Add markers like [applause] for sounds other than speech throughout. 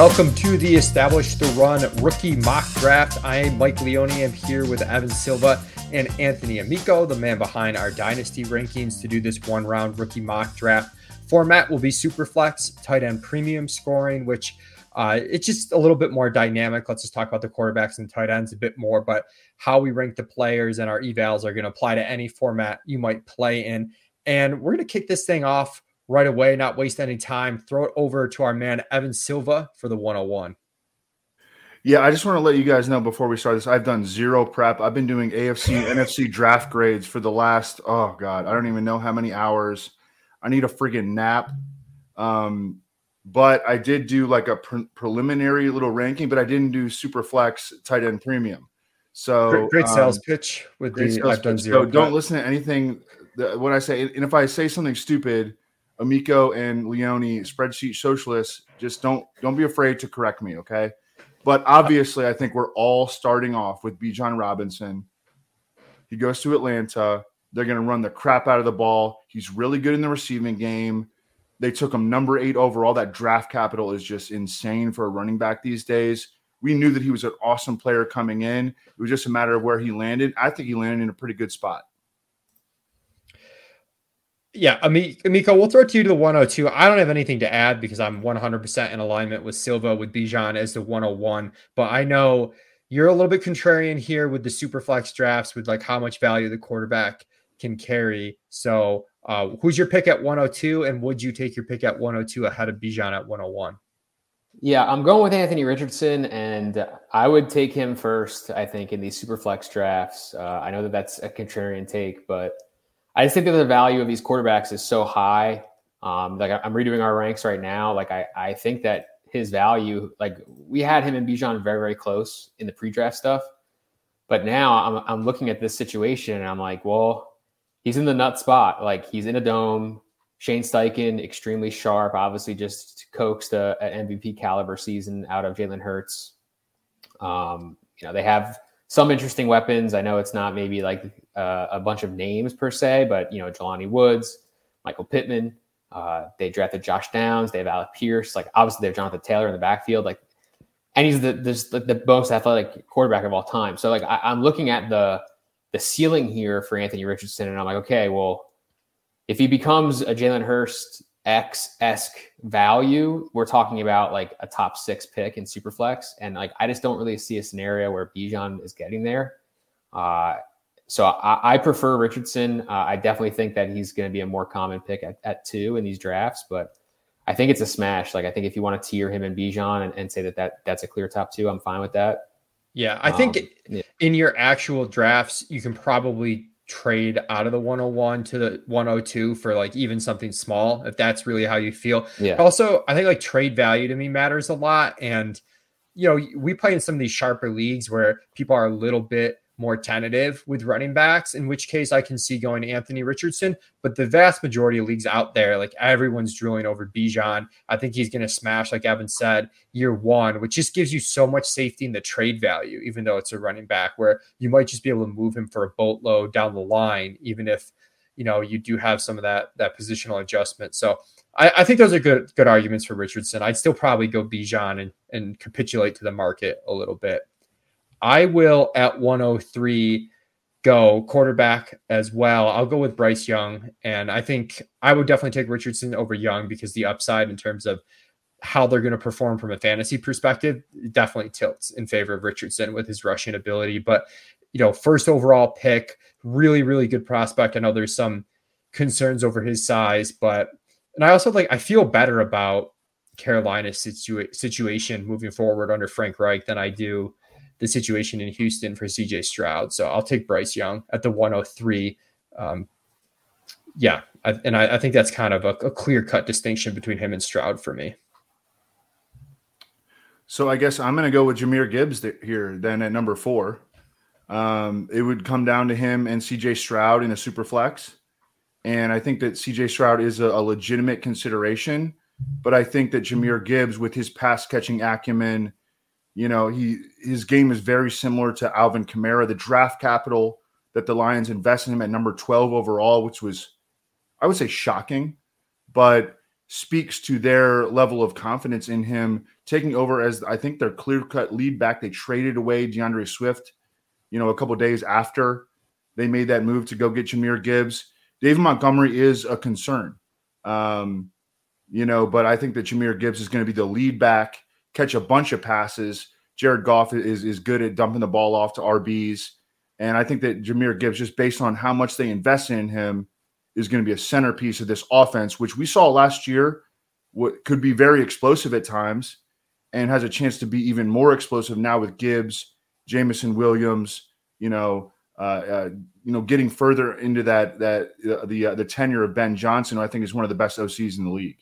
Welcome to the Establish the Run rookie mock draft. I am Mike Leone. I'm here with Evan Silva and Anthony Amico, the man behind our dynasty rankings, to do this one round rookie mock draft. Format will be super flex, tight end premium scoring, which uh, it's just a little bit more dynamic. Let's just talk about the quarterbacks and tight ends a bit more, but how we rank the players and our evals are going to apply to any format you might play in. And we're going to kick this thing off right away, not waste any time. Throw it over to our man, Evan Silva, for the 101. Yeah, I just want to let you guys know before we start this, I've done zero prep. I've been doing AFC, NFC draft grades for the last, oh God, I don't even know how many hours. I need a friggin' nap. Um, but I did do like a pre- preliminary little ranking, but I didn't do super flex tight end premium. So great, great sales um, pitch with the I've done zero. So don't listen to anything that, when I say, and if I say something stupid, Amico and Leone, spreadsheet socialists, just don't don't be afraid to correct me, okay? But obviously, I think we're all starting off with Bijan Robinson. He goes to Atlanta. They're going to run the crap out of the ball. He's really good in the receiving game. They took him number eight overall. That draft capital is just insane for a running back these days. We knew that he was an awesome player coming in. It was just a matter of where he landed. I think he landed in a pretty good spot. Yeah, Amico, we'll throw it to you to the 102. I don't have anything to add because I'm 100% in alignment with Silva with Bijan as the 101. But I know you're a little bit contrarian here with the super flex drafts with like how much value the quarterback can carry. So, uh, who's your pick at 102? And would you take your pick at 102 ahead of Bijan at 101? Yeah, I'm going with Anthony Richardson, and I would take him first. I think in these super flex drafts. Uh, I know that that's a contrarian take, but I just think that the value of these quarterbacks is so high. Um, like I'm redoing our ranks right now. Like I, I think that his value, like we had him and Bijan very, very close in the pre-draft stuff. But now I'm, I'm looking at this situation and I'm like, well, he's in the nut spot. Like he's in a dome. Shane Steichen, extremely sharp, obviously just coaxed a, an MVP caliber season out of Jalen Hurts. Um, you know, they have some interesting weapons. I know it's not maybe like uh, a bunch of names per se, but you know, Jelani Woods, Michael Pittman. Uh, they drafted Josh Downs. They have Alec Pierce. Like obviously they have Jonathan Taylor in the backfield. Like, and he's the the, the most athletic quarterback of all time. So like I, I'm looking at the the ceiling here for Anthony Richardson, and I'm like, okay, well, if he becomes a Jalen Hurts X esque value, we're talking about like a top six pick in Superflex, and like I just don't really see a scenario where Bijan is getting there. Uh, so I, I, prefer Richardson. Uh, I definitely think that he's going to be a more common pick at, at, two in these drafts, but I think it's a smash. Like I think if you want to tier him and Bijan and, and say that, that that's a clear top two, I'm fine with that. Yeah, I think um, yeah. in your actual drafts, you can probably trade out of the 101 to the 102 for like even something small if that's really how you feel. Yeah. Also, I think like trade value to me matters a lot and you know, we play in some of these sharper leagues where people are a little bit more tentative with running backs, in which case I can see going to Anthony Richardson. But the vast majority of leagues out there, like everyone's drilling over Bijan. I think he's going to smash, like Evan said, year one, which just gives you so much safety in the trade value, even though it's a running back where you might just be able to move him for a boatload down the line, even if you know you do have some of that that positional adjustment. So I, I think those are good good arguments for Richardson. I'd still probably go Bijan and and capitulate to the market a little bit. I will at 103 go quarterback as well. I'll go with Bryce Young. And I think I would definitely take Richardson over Young because the upside in terms of how they're going to perform from a fantasy perspective definitely tilts in favor of Richardson with his rushing ability. But, you know, first overall pick, really, really good prospect. I know there's some concerns over his size, but, and I also like, I feel better about Carolina's situa- situation moving forward under Frank Reich than I do the situation in Houston for CJ Stroud. So I'll take Bryce Young at the 103. Um, yeah, I, and I, I, think that's kind of a, a clear cut distinction between him and Stroud for me. So I guess I'm going to go with Jahmyr Gibbs here then at number four. Um, it would come down to him and CJ Stroud in a super flex. And I think that CJ Stroud is a, a legitimate consideration. But I think that Jahmyr Gibbs, with his pass catching acumen, you know, he his game is very similar to Alvin Kamara. The draft capital that the Lions invested in him at number 12 overall, which was, I would say, shocking. But speaks to their level of confidence in him taking over as I think their clear cut lead back. They traded away D'Andre Swift, you know, a couple days after they made that move to go get Jahmyr Gibbs. David Montgomery is a concern, um, you know, but I think that Jahmyr Gibbs is going to be the lead back, catch a bunch of passes. Jared Goff is is good at dumping the ball off to RBs. And I think that Jahmyr Gibbs, just based on how much they invested in him, is going to be a centerpiece of this offense, which we saw last year, what could be very explosive at times, and has a chance to be even more explosive now with Gibbs, Jameson Williams, you know, uh, uh, you know, getting further into that that uh, the uh, the tenure of Ben Johnson, who I think is one of the best OCs in the league.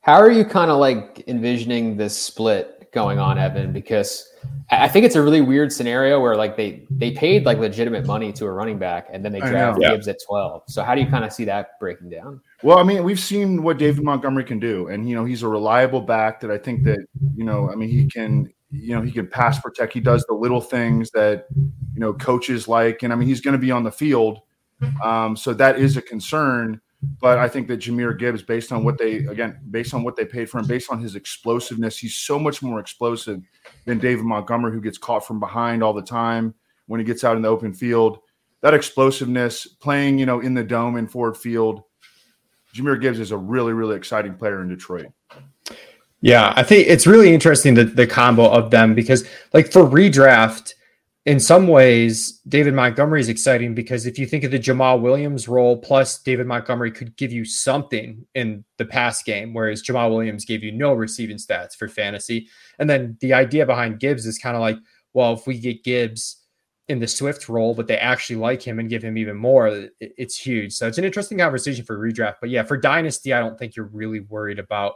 How are you kind of like envisioning this split going on, Evan, because I think it's a really weird scenario where like they they paid like legitimate money to a running back and then they draft Gibbs yeah. at 12. So how do you kind of see that breaking down? Well, I mean, we've seen what David Montgomery can do, and you know he's a reliable back that I think that you know, I mean, he can you know he can pass protect. He does the little things that you know coaches like, and I mean, he's going to be on the field, um, so that is a concern. But I think that Jahmyr Gibbs, based on what they again, based on what they paid for him, based on his explosiveness, he's so much more explosive than David Montgomery, who gets caught from behind all the time when he gets out in the open field. That explosiveness, playing, you know, in the dome in Ford Field, Jahmyr Gibbs is a really, really exciting player in Detroit. Yeah, I think it's really interesting the, the combo of them because, like, for redraft, in some ways, David Montgomery is exciting because if you think of the Jamaal Williams role, plus David Montgomery could give you something in the pass game, whereas Jamaal Williams gave you no receiving stats for fantasy. And then the idea behind Gibbs is kind of like, well, if we get Gibbs in the Swift role, but they actually like him and give him even more, it's huge. So it's an interesting conversation for redraft. But yeah, for Dynasty, I don't think you're really worried about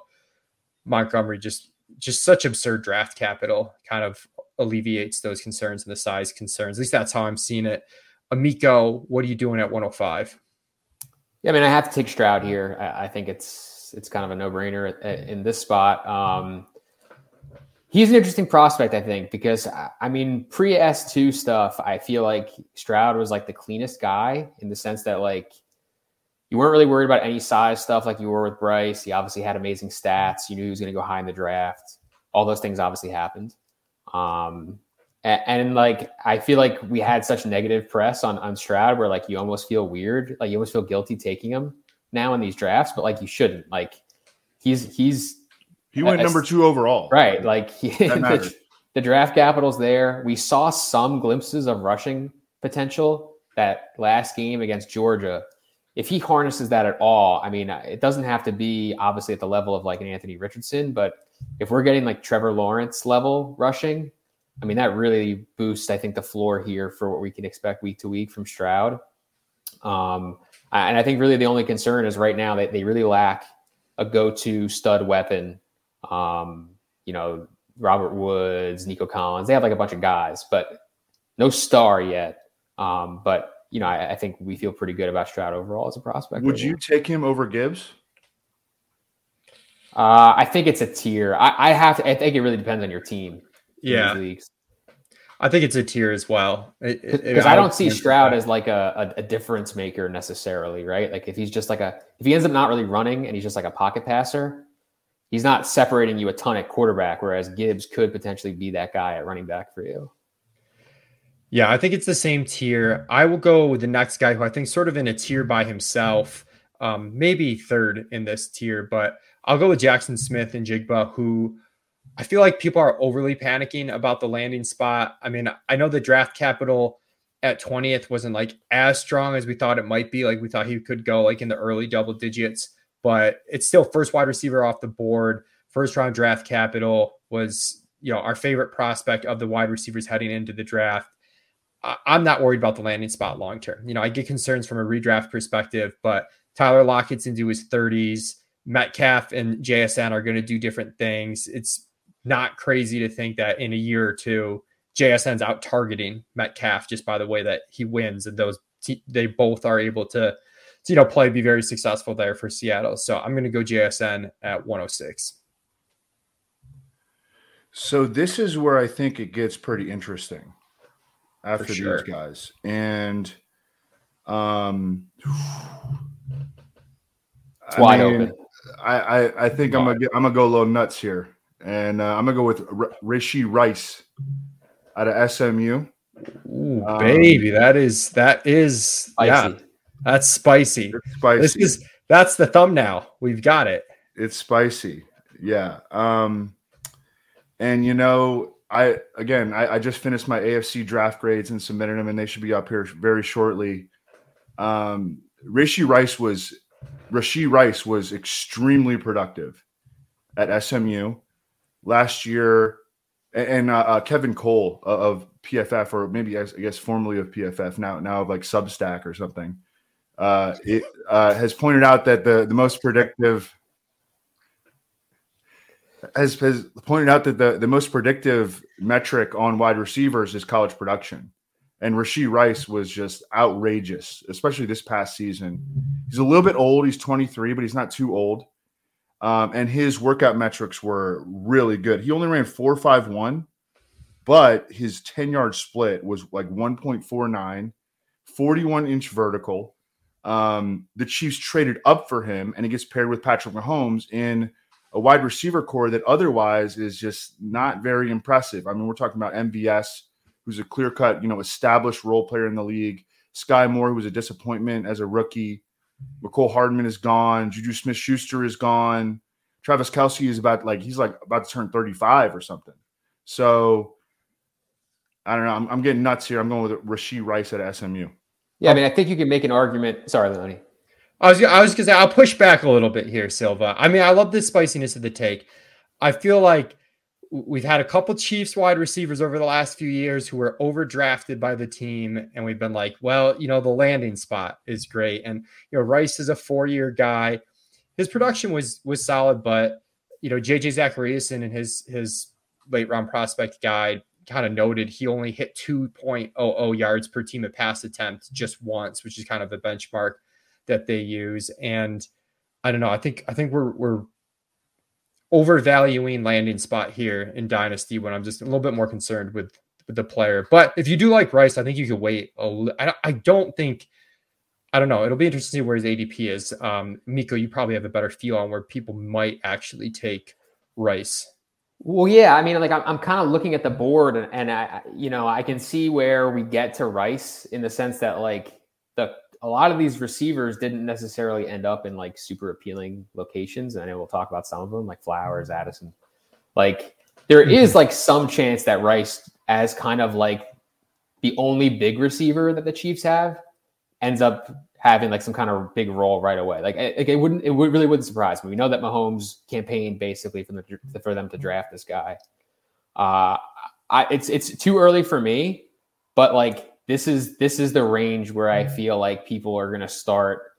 Montgomery just just such absurd draft capital kind of alleviates those concerns and the size concerns. At least that's how I'm seeing it. Amico, what are you doing at 105? Yeah, I mean, I have to take Stroud here. I, I think it's it's kind of a no brainer in this spot. Um, he's an interesting prospect, I think, because I mean, pre S two stuff, I feel like Stroud was like the cleanest guy in the sense that like you weren't really worried about any size stuff like you were with Bryce. He obviously had amazing stats. You knew he was going to go high in the draft. All those things obviously happened. Um, and, and, like I feel like we had such negative press on on Stroud, where like you almost feel weird, like you almost feel guilty taking him now in these drafts, but like you shouldn't. Like he's he's he went number two overall, right? Like [laughs] he, the, the draft capital's there. We saw some glimpses of rushing potential that last game against Georgia. If he harnesses that at all, I mean, it doesn't have to be obviously at the level of like an Anthony Richardson, but if we're getting like Trevor Lawrence level rushing, I mean, that really boosts, I think, the floor here for what we can expect week to week from Stroud. Um, and I think really the only concern is right now that they really lack a go-to stud weapon. Um, you know, Robert Woods, Nico Collins, they have like a bunch of guys, but no star yet. Um, but you know, I, I, think we feel pretty good about Stroud overall as a prospect. Would right you now. take him over Gibbs? Uh, I think it's a tier. I, I, have to. I think it really depends on your team. Yeah, I think it's a tier as well. Because I don't see Stroud as like a, a, a, difference maker necessarily, right? Like if he's just like a if he ends up not really running and he's just like a pocket passer, he's not separating you a ton at quarterback. Whereas Gibbs could potentially be that guy at running back for you. Yeah, I think it's the same tier. I will go with the next guy who I think sort of in a tier by himself, um, maybe third in this tier, but I'll go with Jaxon Smith-Njigba, who I feel like people are overly panicking about the landing spot. I mean, I know the draft capital at 20th wasn't like as strong as we thought it might be. Like we thought he could go like in the early double digits, but it's still first wide receiver off the board. First round draft capital was, you know, our favorite prospect of the wide receivers heading into the draft. I'm not worried about the landing spot long term. You know, I get concerns from a redraft perspective, but Tyler Lockett's into his 30s. Metcalf and JSN are going to do different things. It's not crazy to think that in a year or two, JSN's out targeting Metcalf just by the way that he wins, and those they both are able to, to you know, play be very successful there for Seattle. So I'm going to go JSN at 106. So this is where I think it gets pretty interesting after sure. these guys, and um, [sighs] it's wide mean, open I I, I think I'm gonna get, I'm gonna go a little nuts here, and uh, I'm gonna go with R- Rashee Rice out of SMU. Ooh, um, baby, that is that is spicy. yeah, that's spicy. spicy. This is that's the thumbnail. We've got it. It's spicy. Yeah. Um, and you know, I again, I, I just finished my AFC draft grades and submitted them, and they should be up here very shortly. Um, Rashee Rice was Rashee Rice was extremely productive at SMU last year, and uh, uh, Kevin Cole of PFF, or maybe I guess formerly of PFF, now now of like Substack or something, uh, it uh, has pointed out that the the most predictive has, has pointed out that the, the most predictive metric on wide receivers is college production. And Rashee Rice was just outrageous, especially this past season. He's a little bit old. He's 23, but he's not too old. Um, and his workout metrics were really good. He only ran 4.51, but his 10 yard split was like 1.49, 41 inch vertical. Um, the Chiefs traded up for him, and he gets paired with Patrick Mahomes in a wide receiver corps that otherwise is just not very impressive. I mean, we're talking about MVS who's a clear cut, you know, established role player in the league. Sky Moore, who was a disappointment as a rookie. Mecole Hardman is gone. Juju Smith Schuster is gone. Travis Kelce is about like he's like about to turn 35 or something. So I don't know. I'm, I'm getting nuts here. I'm going with Rashee Rice at SMU. Yeah, I mean, I think you can make an argument. Sorry, Leone. I was I was gonna say I'll push back a little bit here, Silva. I mean, I love the spiciness of the take. I feel like we've had a couple Chiefs wide receivers over the last few years who were overdrafted by the team, and we've been like, well, you know, the landing spot is great, and you know, Rice is a four-year guy. His production was was solid, but you know, JJ Zachariason and his his late round prospect guide kind of noted he only hit 2.00 yards per team of pass attempt just once, which is kind of the benchmark that they use. And I don't know. I think I think we're we're overvaluing landing spot here in Dynasty when I'm just a little bit more concerned with, with the player. But if you do like Rice, I think you could wait. A, I, I don't think, I don't know. It'll be interesting to see where his ADP is. Um, Miko, you probably have a better feel on where people might actually take Rice. Well, yeah. I mean, like I'm, I'm kind of looking at the board and, and I, you know, I can see where we get to Rice in the sense that like the a lot of these receivers didn't necessarily end up in like super appealing locations. And I know we'll talk about some of them, like Flowers, Addison. Like there is mm-hmm. like some chance that Rice, as kind of like the only big receiver that the Chiefs have, ends up having like some kind of big role right away. Like it, it wouldn't, it would really wouldn't surprise me. We know that Mahomes campaigned basically for them to, for them to draft this guy. Uh, I, it's it's too early for me, but like this is this is the range where I feel like people are going to start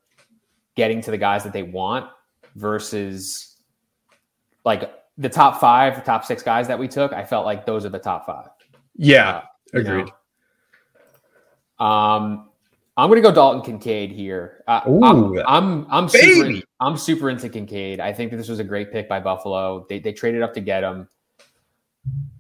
getting to the guys that they want versus like the top five, the top six guys that we took. I felt like those are the top five. Yeah, uh, agreed. Know? Um, I'm going to go Dalton Kincaid here. Uh, Ooh, I'm I'm I'm super, I'm super into Kincaid. I think that this was a great pick by Buffalo. They they traded up to get him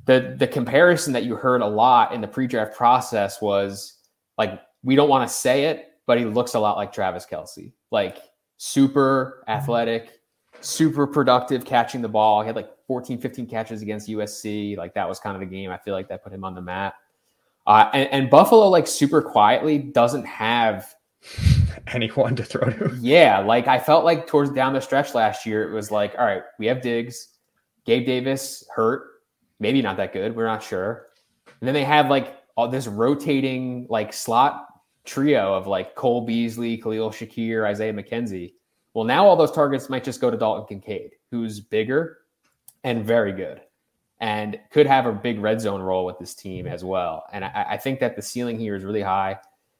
the the comparison that you heard a lot in the pre-draft process was like we don't want to say it, but he looks a lot like Travis Kelce, like super athletic, super productive catching the ball. He had like 14, 15 catches against USC. Like that was kind of the game. I feel like that put him on the map. Uh, and, and Buffalo, like super quietly, doesn't have [laughs] anyone to throw to. Yeah, like I felt like towards down the stretch last year, it was like, all right, we have Diggs, Gabe Davis hurt, maybe not that good. We're not sure. And then they have like all this rotating like slot trio of like Cole Beasley, Khalil Shakir, Isaiah McKenzie. Well, now all those targets might just go to Dalton Kincaid, who's bigger and very good and could have a big red zone role with this team as well. And I, I think that the ceiling here is really high.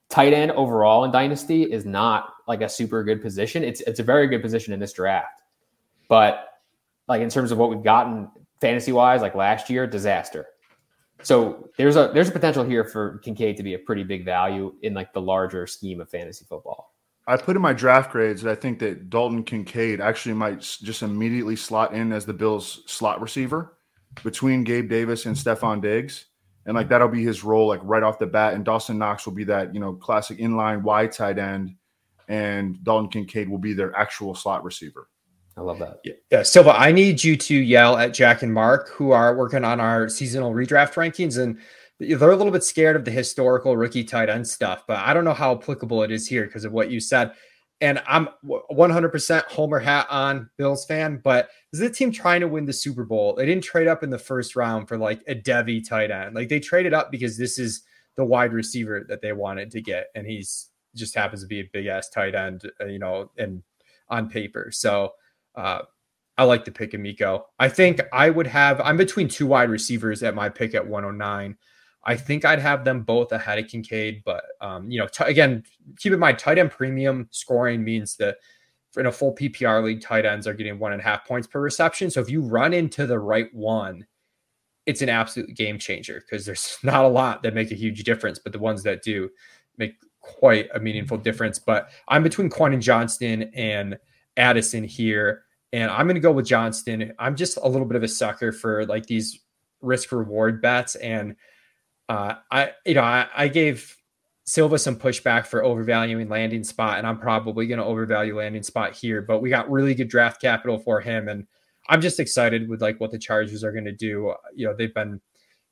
Tight end overall in Dynasty is not like a super good position. It's it's a very good position in this draft. But like in terms of what we've gotten fantasy wise, like last year, disaster. So there's a there's a potential here for Kincaid to be a pretty big value in like the larger scheme of fantasy football. I put in my draft grades that I think that Dalton Kincaid actually might just immediately slot in as the Bills slot receiver between Gabe Davis and Stefon Diggs. And like that'll be his role, like right off the bat. And Dawson Knox will be that, you know, classic inline wide tight end. And Dalton Kincaid will be their actual slot receiver. I love that. Yeah, Silva, I need you to yell at Jack and Mark, who are working on our seasonal redraft rankings, and they're a little bit scared of the historical rookie tight end stuff. But I don't know how applicable it is here because of what you said. And I'm 100% Homer hat on Bills fan, but is a team trying to win the Super Bowl. They didn't trade up in the first round for like a Devi tight end. Like they traded up because this is the wide receiver that they wanted to get, and he's just happens to be a big ass tight end, uh, you know, and on paper. So uh, I like the pick of Miko. I think I would have. I'm between two wide receivers at my pick at 109. I think I'd have them both ahead of Kincaid, but um, you know, t- again, keep in mind, tight end premium scoring means that in a full PPR league, tight ends are getting one and a half points per reception. So if you run into the right one, it's an absolute game changer because there's [laughs] not a lot that make a huge difference, but the ones that do make quite a meaningful difference. But I'm between Quentin Johnston and Addison here, and I'm going to go with Johnston. I'm just a little bit of a sucker for like these risk reward bets, and uh, I, you know, I, I gave Silva some pushback for overvaluing landing spot, and I'm probably going to overvalue landing spot here. But we got really good draft capital for him, and I'm just excited with like what the Chargers are going to do. You know, they've been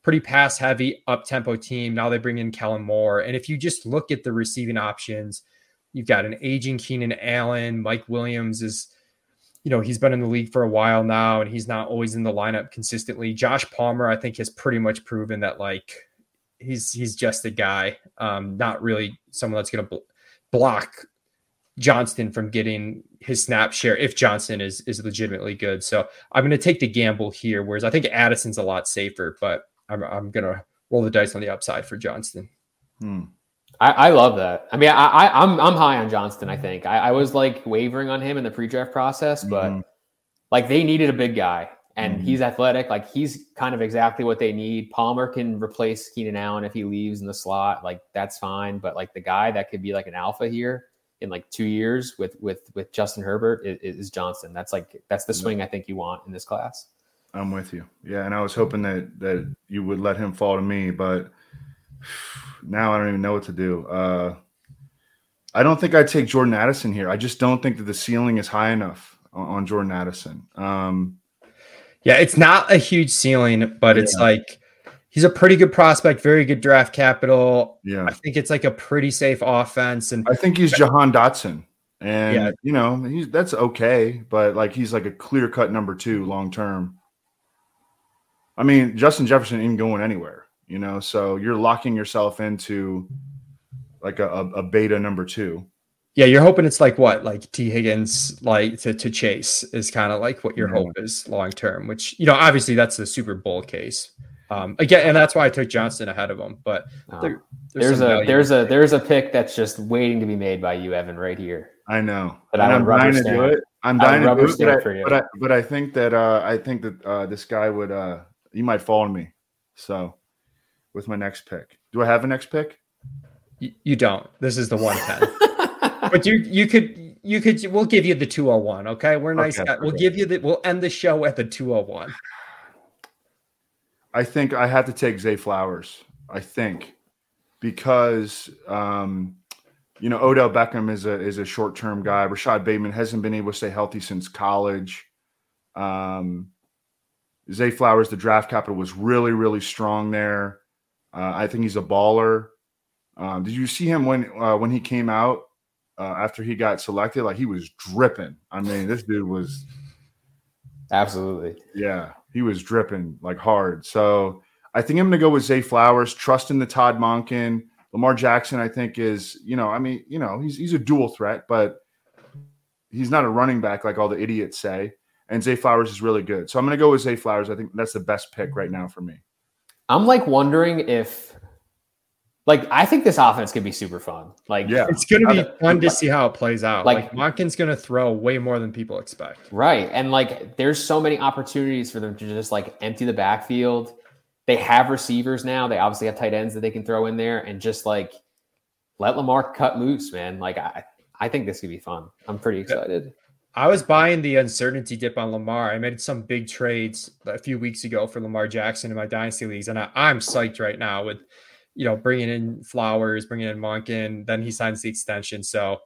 pretty pass heavy, up tempo team. Now they bring in Kellen Moore, and if you just look at the receiving options, you've got an aging Keenan Allen. Mike Williams is, you know, he's been in the league for a while now, and he's not always in the lineup consistently. Josh Palmer, I think, has pretty much proven that like he's he's just a guy, um, not really someone that's going to bl- block Johnston from getting his snap share if Johnston is is legitimately good. So I'm going to take the gamble here. Whereas I think Addison's a lot safer, but I'm I'm going to roll the dice on the upside for Johnston. Hmm. I, I, love that. I mean, I, I am I'm, I'm high on Johnston. I think I, I, was like wavering on him in the pre-draft process, but mm-hmm. like they needed a big guy, and mm-hmm. he's athletic. Like he's kind of exactly what they need. Palmer can replace Keenan Allen if he leaves in the slot. Like that's fine. But like the guy that could be like an alpha here in like two years with with with Justin Herbert is, is Johnston. That's like that's the swing I think you want in this class. I'm with you. Yeah, and I was hoping that that you would let him fall to me, but now I don't even know what to do. Uh, I don't think I'd take Jordan Addison here. I just don't think that the ceiling is high enough on, on Jordan Addison. Um, yeah, it's not a huge ceiling, but yeah. it's like he's a pretty good prospect, very good draft capital. Yeah. I think it's like a pretty safe offense. And I think he's Jahan Dotson. And yeah. you know, he's that's okay, but like he's like a clear cut number two long term. I mean, Justin Jefferson ain't going anywhere, you know, so you're locking yourself into like a, a beta number two. Yeah, you're hoping it's like what, like Tee Higgins, like to, to chase is kind of like what your mm-hmm. hope is long term, which you know, obviously that's the Super Bowl case. Um, again, and that's why I took Johnston ahead of him. But uh, there, there's, there's a there's a there's a pick that's just waiting to be made by you, Evan, right here. I know, but I'm dying to do it. I'm dying to do it, but I, but I, but I think that uh, I think that uh, this guy would uh, he might fall on me. So with my next pick, do I have a next pick? You, you don't. This is the one ten. [laughs] but you you could you could we'll give you the 201 okay we're nice okay, we'll give you the we'll end the show at the 201 I think I have to take Zay Flowers. I think because um, you know Odell Beckham is a is a short term guy. Rashod Bateman hasn't been able to stay healthy since college. Um, Zay Flowers, the draft capital was really really strong there. Uh, I think he's a baller. Um, did you see him when uh, when he came out uh, after he got selected? Like he was dripping. I mean, this dude was absolutely yeah he was dripping like hard. So I think I'm going to go with Zay Flowers, trusting the Todd Monken. Lamar Jackson, I think, is, you know, I mean, you know, he's, he's a dual threat, but he's not a running back like all the idiots say. And Zay Flowers is really good. So I'm going to go with Zay Flowers. I think that's the best pick right now for me. I'm like wondering if like I think this offense could be super fun. Like yeah, it's gonna be fun to see how it plays out. Like, like Monken's gonna throw way more than people expect. Right. And like there's so many opportunities for them to just like empty the backfield. They have receivers now. They obviously have tight ends that they can throw in there and just like let Lamar cut loose, man. Like I I think this could be fun. I'm pretty excited. I was buying the uncertainty dip on Lamar. I made some big trades a few weeks ago for Lamar Jackson in my dynasty leagues, and I, I'm psyched right now with you know, bringing in Flowers, bringing in Monken, then he signs the extension. So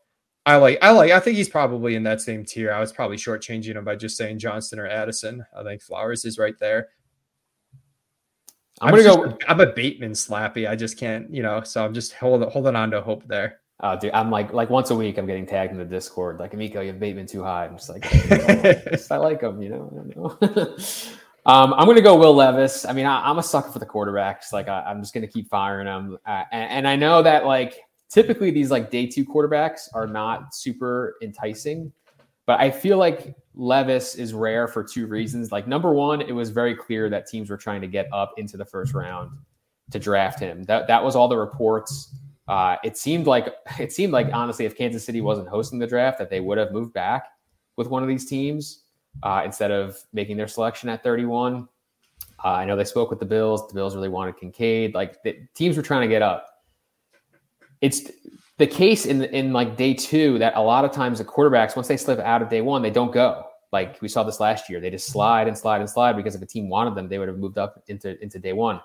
I like I like I think he's probably in that same tier. I was probably shortchanging him by just saying Johnston or Addison. I think Flowers is right there. I'm, I'm gonna go. I'm a Bateman slappy. I just can't, you know. So I'm just holding holding on to hope there. Oh, dude, I'm like like once a week. I'm getting tagged in the Discord. Like Amico, you have Bateman too high. I'm just like, I like him, you know. [laughs] um, I'm gonna go Will Levis. I mean, I, am a sucker for the quarterbacks. Like I, am just gonna keep firing them. Uh, and, and I know that like typically these like day two quarterbacks are not super enticing, but I feel like Levis is rare for two reasons. Like number one, it was very clear that teams were trying to get up into the first round to draft him. That that was all the reports. Uh, it seemed like [laughs] it seemed like honestly, if Kansas City wasn't hosting the draft, that they would have moved back with one of these teams uh, instead of making their selection at 31. Uh, I know they spoke with the Bills. The Bills really wanted Kincaid. Like the teams were trying to get up. It's the case in in like day two that a lot of times the quarterbacks once they slip out of day one they don't go like we saw this last year they just slide and slide and slide because if a team wanted them they would have moved up into into day one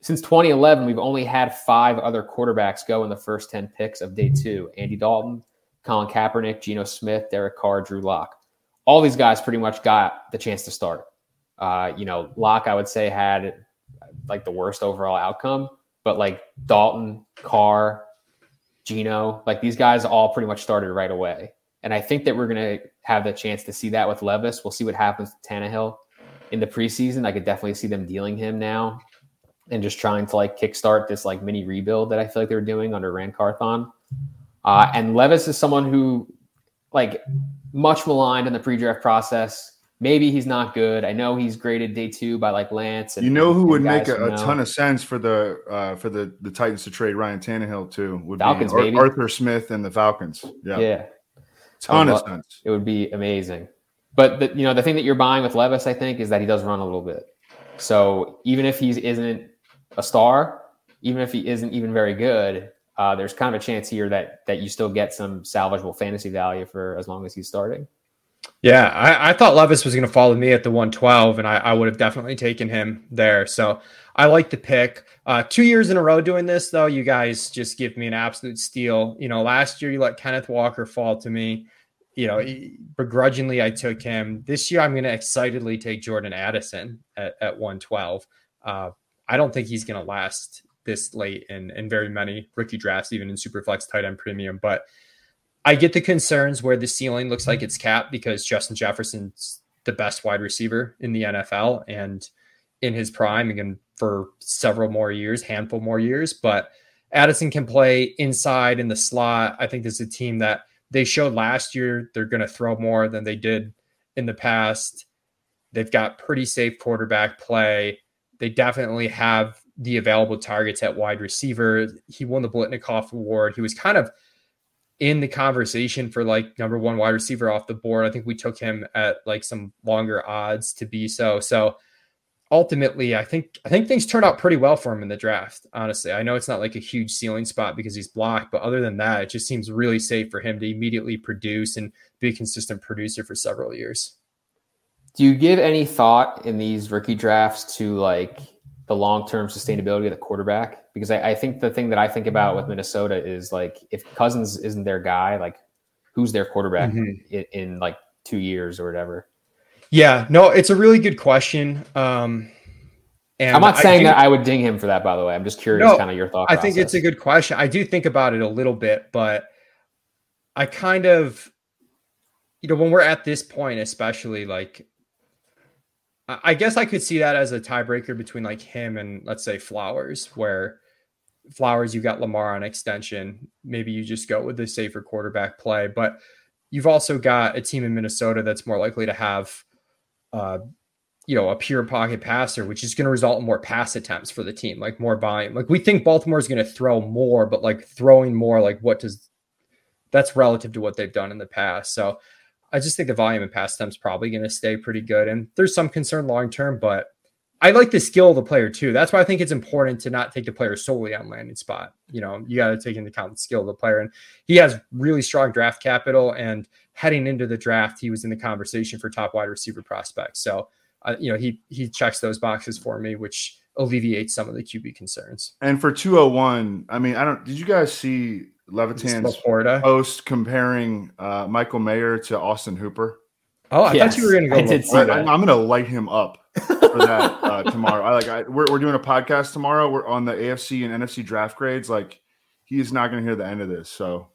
since 2011 we've only had five other quarterbacks go in the first 10 picks of day two andy dalton colin kaepernick Geno smith derek carr drew lock all these guys pretty much got the chance to start uh, you know lock i would say had like the worst overall outcome but like dalton carr Geno, like these guys all pretty much started right away. And I think that we're going to have the chance to see that with Levis. We'll see what happens to Tannehill in the preseason. I could definitely see them dealing him now and just trying to like kickstart this like mini rebuild that I feel like they're doing under Ran Carthon. Uh, and Levis is someone who like much maligned in the pre-draft process maybe he's not good. I know he's graded day two by like Lance. And, you know who would make a, a ton of sense for the uh, for the the Titans to trade Ryan Tannehill to would Falcons, be Ar- Arthur Smith and the Falcons. Yeah, yeah, ton of sense. It would be amazing. But the, you know the thing that you're buying with Levis, I think, is that he does run a little bit. So even if he isn't a star, even if he isn't even very good, uh, there's kind of a chance here that that you still get some salvageable fantasy value for as long as he's starting. Yeah, I, I thought Levis was going to follow me at the 112, and I, I, would have definitely taken him there. So I like the pick. Uh, two years in a row doing this, though, you guys just give me an absolute steal. You know, last year you let Kenneth Walker fall to me. You know, begrudgingly I took him. This year I'm going to excitedly take Jordan Addison at, at 112. Uh, I don't think he's going to last this late in, in very many rookie drafts, even in Superflex tight end premium. But I get the concerns where the ceiling looks like it's capped because Justin Jefferson's the best wide receiver in the NFL and in his prime again for several more years, handful more years. But Addison can play inside in the slot. I think this is a team that they showed last year they're going to throw more than they did in the past. They've got pretty safe quarterback play. They definitely have the available targets at wide receiver. He won the Biletnikoff Award. He was kind of in the conversation for like number one wide receiver off the board. I think we took him at like some longer odds to be so. So ultimately, I think I think things turned out pretty well for him in the draft. Honestly, I know it's not like a huge ceiling spot because he's blocked, but other than that, it just seems really safe for him to immediately produce and be a consistent producer for several years. Do you give any thought in these rookie drafts to like the long term sustainability of the quarterback? Because I, I, think the thing that I think about with Minnesota is like if Cousins isn't their guy, like who's their quarterback mm-hmm. in, in, like two years or whatever? Yeah, no, it's a really good question. Um, and I'm not saying do, that I would ding him for that, by the way. I'm just curious, no, kind of your thought. I think it's a good question. I do think about it a little bit, but I kind of, you know, when we're at this point, especially like I guess I could see that as a tiebreaker between like him and let's say Flowers, where Flowers you got Lamar on extension. Maybe you just go with the safer quarterback play, but you've also got a team in Minnesota that's more likely to have, uh, you know, a pure pocket passer, which is going to result in more pass attempts for the team, like more volume. Like we think Baltimore is going to throw more, but like throwing more, like what does that's relative to what they've done in the past. So I just think the volume in pass attempts probably going to stay pretty good. And there's some concern long term, but I like the skill of the player too. That's why I think it's important to not take the player solely on landing spot. You know, you got to take into account the skill of the player. And he has really strong draft capital. And heading into the draft, he was in the conversation for top wide receiver prospects. So, uh, you know, he he checks those boxes for me, which alleviates some of the QB concerns. And for 201, I mean, I don't. Did you guys see Levitan's post comparing uh, Michael Mayer to Austin Hooper. Oh, I yes, thought you were going to go. I did see that. I, am going to light him up for that uh, [laughs] tomorrow. I like. I, we're we're doing a podcast tomorrow. We're on the AFC and NFC draft grades. Like, he is not going to hear the end of this. So,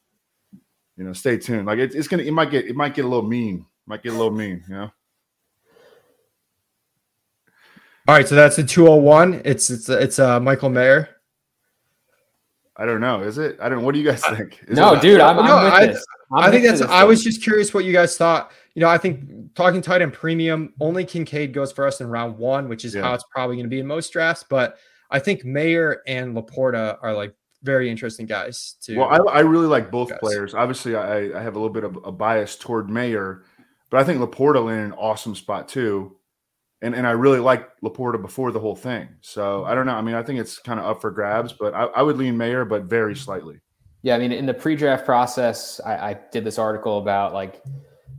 you know, stay tuned. Like, it, it's gonna. It might get. It might get a little mean. Might get a little mean. You know. All right, so that's a 201. It's it's it's uh Michael Mayer. I don't know. Is it? I don't. What do you guys think? Is no, dude. I'm, I'm no, I, I'm i think that's. I was just curious what you guys thought. You know, I think talking tight end premium only Kincaid goes for us in round one, which is yeah. how it's probably going to be in most drafts. But I think Mayer and LaPorta are like very interesting guys. Too. Well, I, I really like both guys. players. Obviously, I, I have a little bit of a bias toward Mayer, but I think LaPorta in an awesome spot too and and I really like LaPorta before the whole thing. So I don't know. I mean, I think it's kind of up for grabs, but I, I, would lean Mayer, but very slightly. Yeah, I mean, in the pre-draft process, I, I did this article about like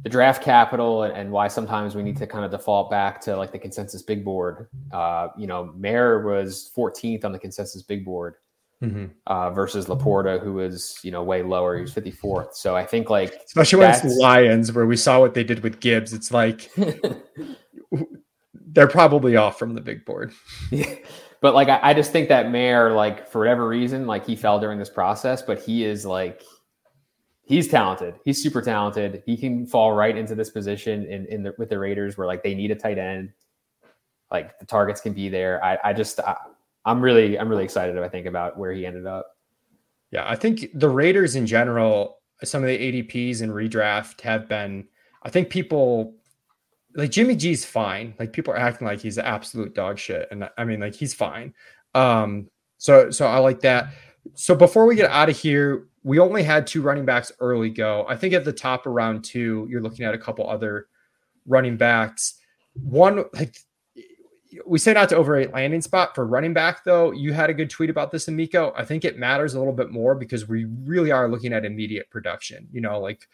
the draft capital and, and, why sometimes we need to kind of default back to like the consensus big board. Uh, you know, Mayer was 14th on the consensus big board. Mm-hmm. Uh, versus LaPorta, who was you know way lower. He was 54th. So I think like especially when it's Lions, where we saw what they did with Gibbs. It's like [laughs] [laughs] they're probably off from the big board. [laughs] Yeah. But like I, I, just think that Mayer, like for whatever reason, like he fell during this process, but he is like he's talented. He's super talented. He can fall right into this position in, in the with the Raiders where like they need a tight end. Like the targets can be there. I, I just I, I'm really I'm really excited I think about where he ended up. Yeah, I think the Raiders in general, some of the ADPs and redraft have been I think people like Jimmy G's fine. Like people are acting like he's absolute dog shit, and I mean like he's fine. Um, so so I like that. So before we get out of here, we only had two running backs early go. I think at the top of round two, you're looking at a couple other running backs. One like we say not to overrate landing spot for running back though. You had a good tweet about this, Amico. I think it matters a little bit more because we really are looking at immediate production. You know, like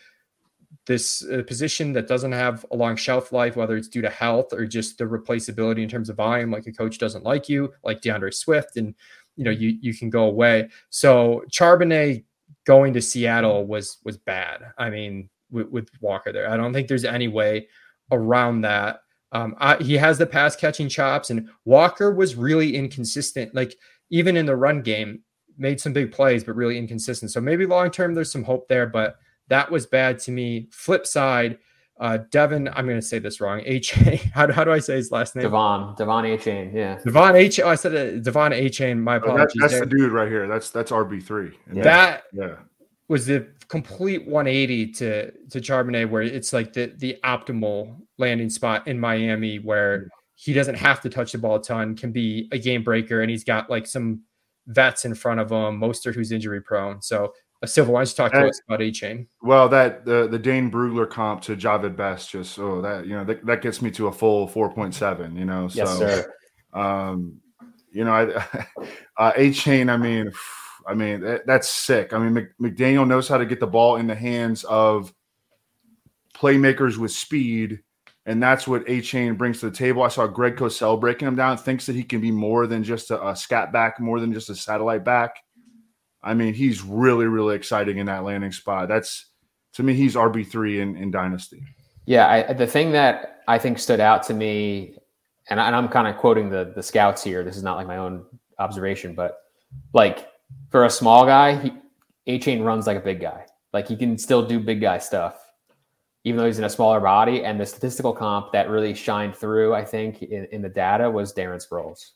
this uh, position that doesn't have a long shelf life, whether it's due to health or just the replaceability in terms of volume, like a coach doesn't like you, like DeAndre Swift, and you know you you can go away. So Charbonnet going to Seattle was was bad. I mean, with, with Walker there, I don't think there's any way around that. Um, I, he has the pass catching chops, and Walker was really inconsistent. Like even in the run game, made some big plays, but really inconsistent. So maybe long term, there's some hope there, but that was bad to me. Flip side, uh, Devon, I'm going to say this wrong. H. [laughs] How, how do I say his last name? Devon. Devon Achane. Yeah. Devon H. Oh, I said it. Devon Achane. My apologies. Oh, that, that's the dude right here. That's that's RB three. Yeah. That yeah. was the complete 180 to to Charbonnet, where it's like the the optimal landing spot in Miami, where he doesn't have to touch the ball a ton, can be a game breaker, and he's got like some vets in front of him, Mostert who's injury prone. So a Silva, why don't you talk to us about Achane? Well, that the the Dane Brugler comp to Jahvid Best just oh that you know that, that gets me to a full four point seven. You know, so yes, sir. um, you know, I [laughs] uh, Achane. I mean, I mean that, that's sick. I mean, McDaniel knows how to get the ball in the hands of playmakers with speed, and that's what Achane brings to the table. I saw Greg Cosell breaking him down. Thinks that he can be more than just a, a scat back, more than just a satellite back. I mean, he's really, really exciting in that landing spot. That's to me, he's RB three in, in Dynasty. Yeah, I, the thing that I think stood out to me, and, I, and I'm kind of quoting the the scouts here. This is not like my own observation, but like for a small guy, he, Achane runs like a big guy. Like he can still do big guy stuff, even though he's in a smaller body. And the statistical comp that really shined through, I think, in, in the data was Darren Sproles.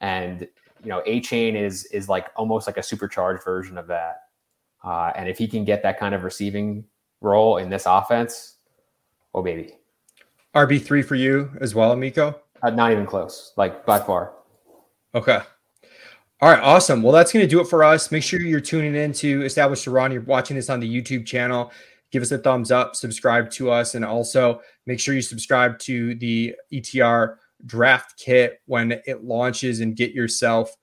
And you know, Achane is is like almost like a supercharged version of that. Uh, and if he can get that kind of receiving role in this offense, oh baby. RB three for you as well, Amico. Uh, not even close, like by far. Okay. All right, awesome. Well, that's going to do it for us. Make sure you're tuning in to Establish the Run. You're watching this on the YouTube channel. Give us a thumbs up, subscribe to us, and also make sure you subscribe to the ETR draft kit when it launches and get yourself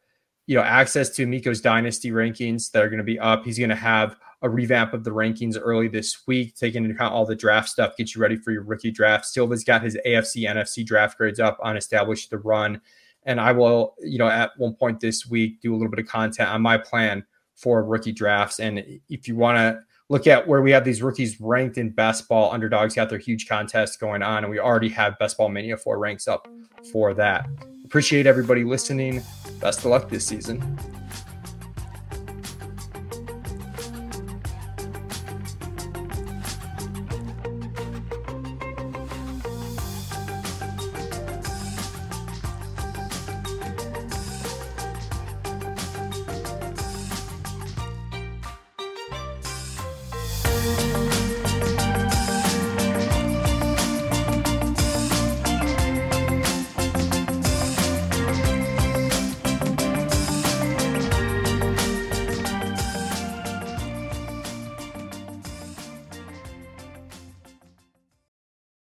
you know access to Miko's dynasty rankings that are going to be up. He's going to have a revamp of the rankings early this week, taking into account all the draft stuff, get you ready for your rookie draft. Silva's got his AFC, NFC draft grades up on Establish the Run. And I will, you know, at one point this week do a little bit of content on my plan for rookie drafts. And if you want to look at where we have these rookies ranked in best ball, Underdog's got their huge contest going on, and we already have best ball mania four ranks up for that. Appreciate everybody listening. Best of luck this season.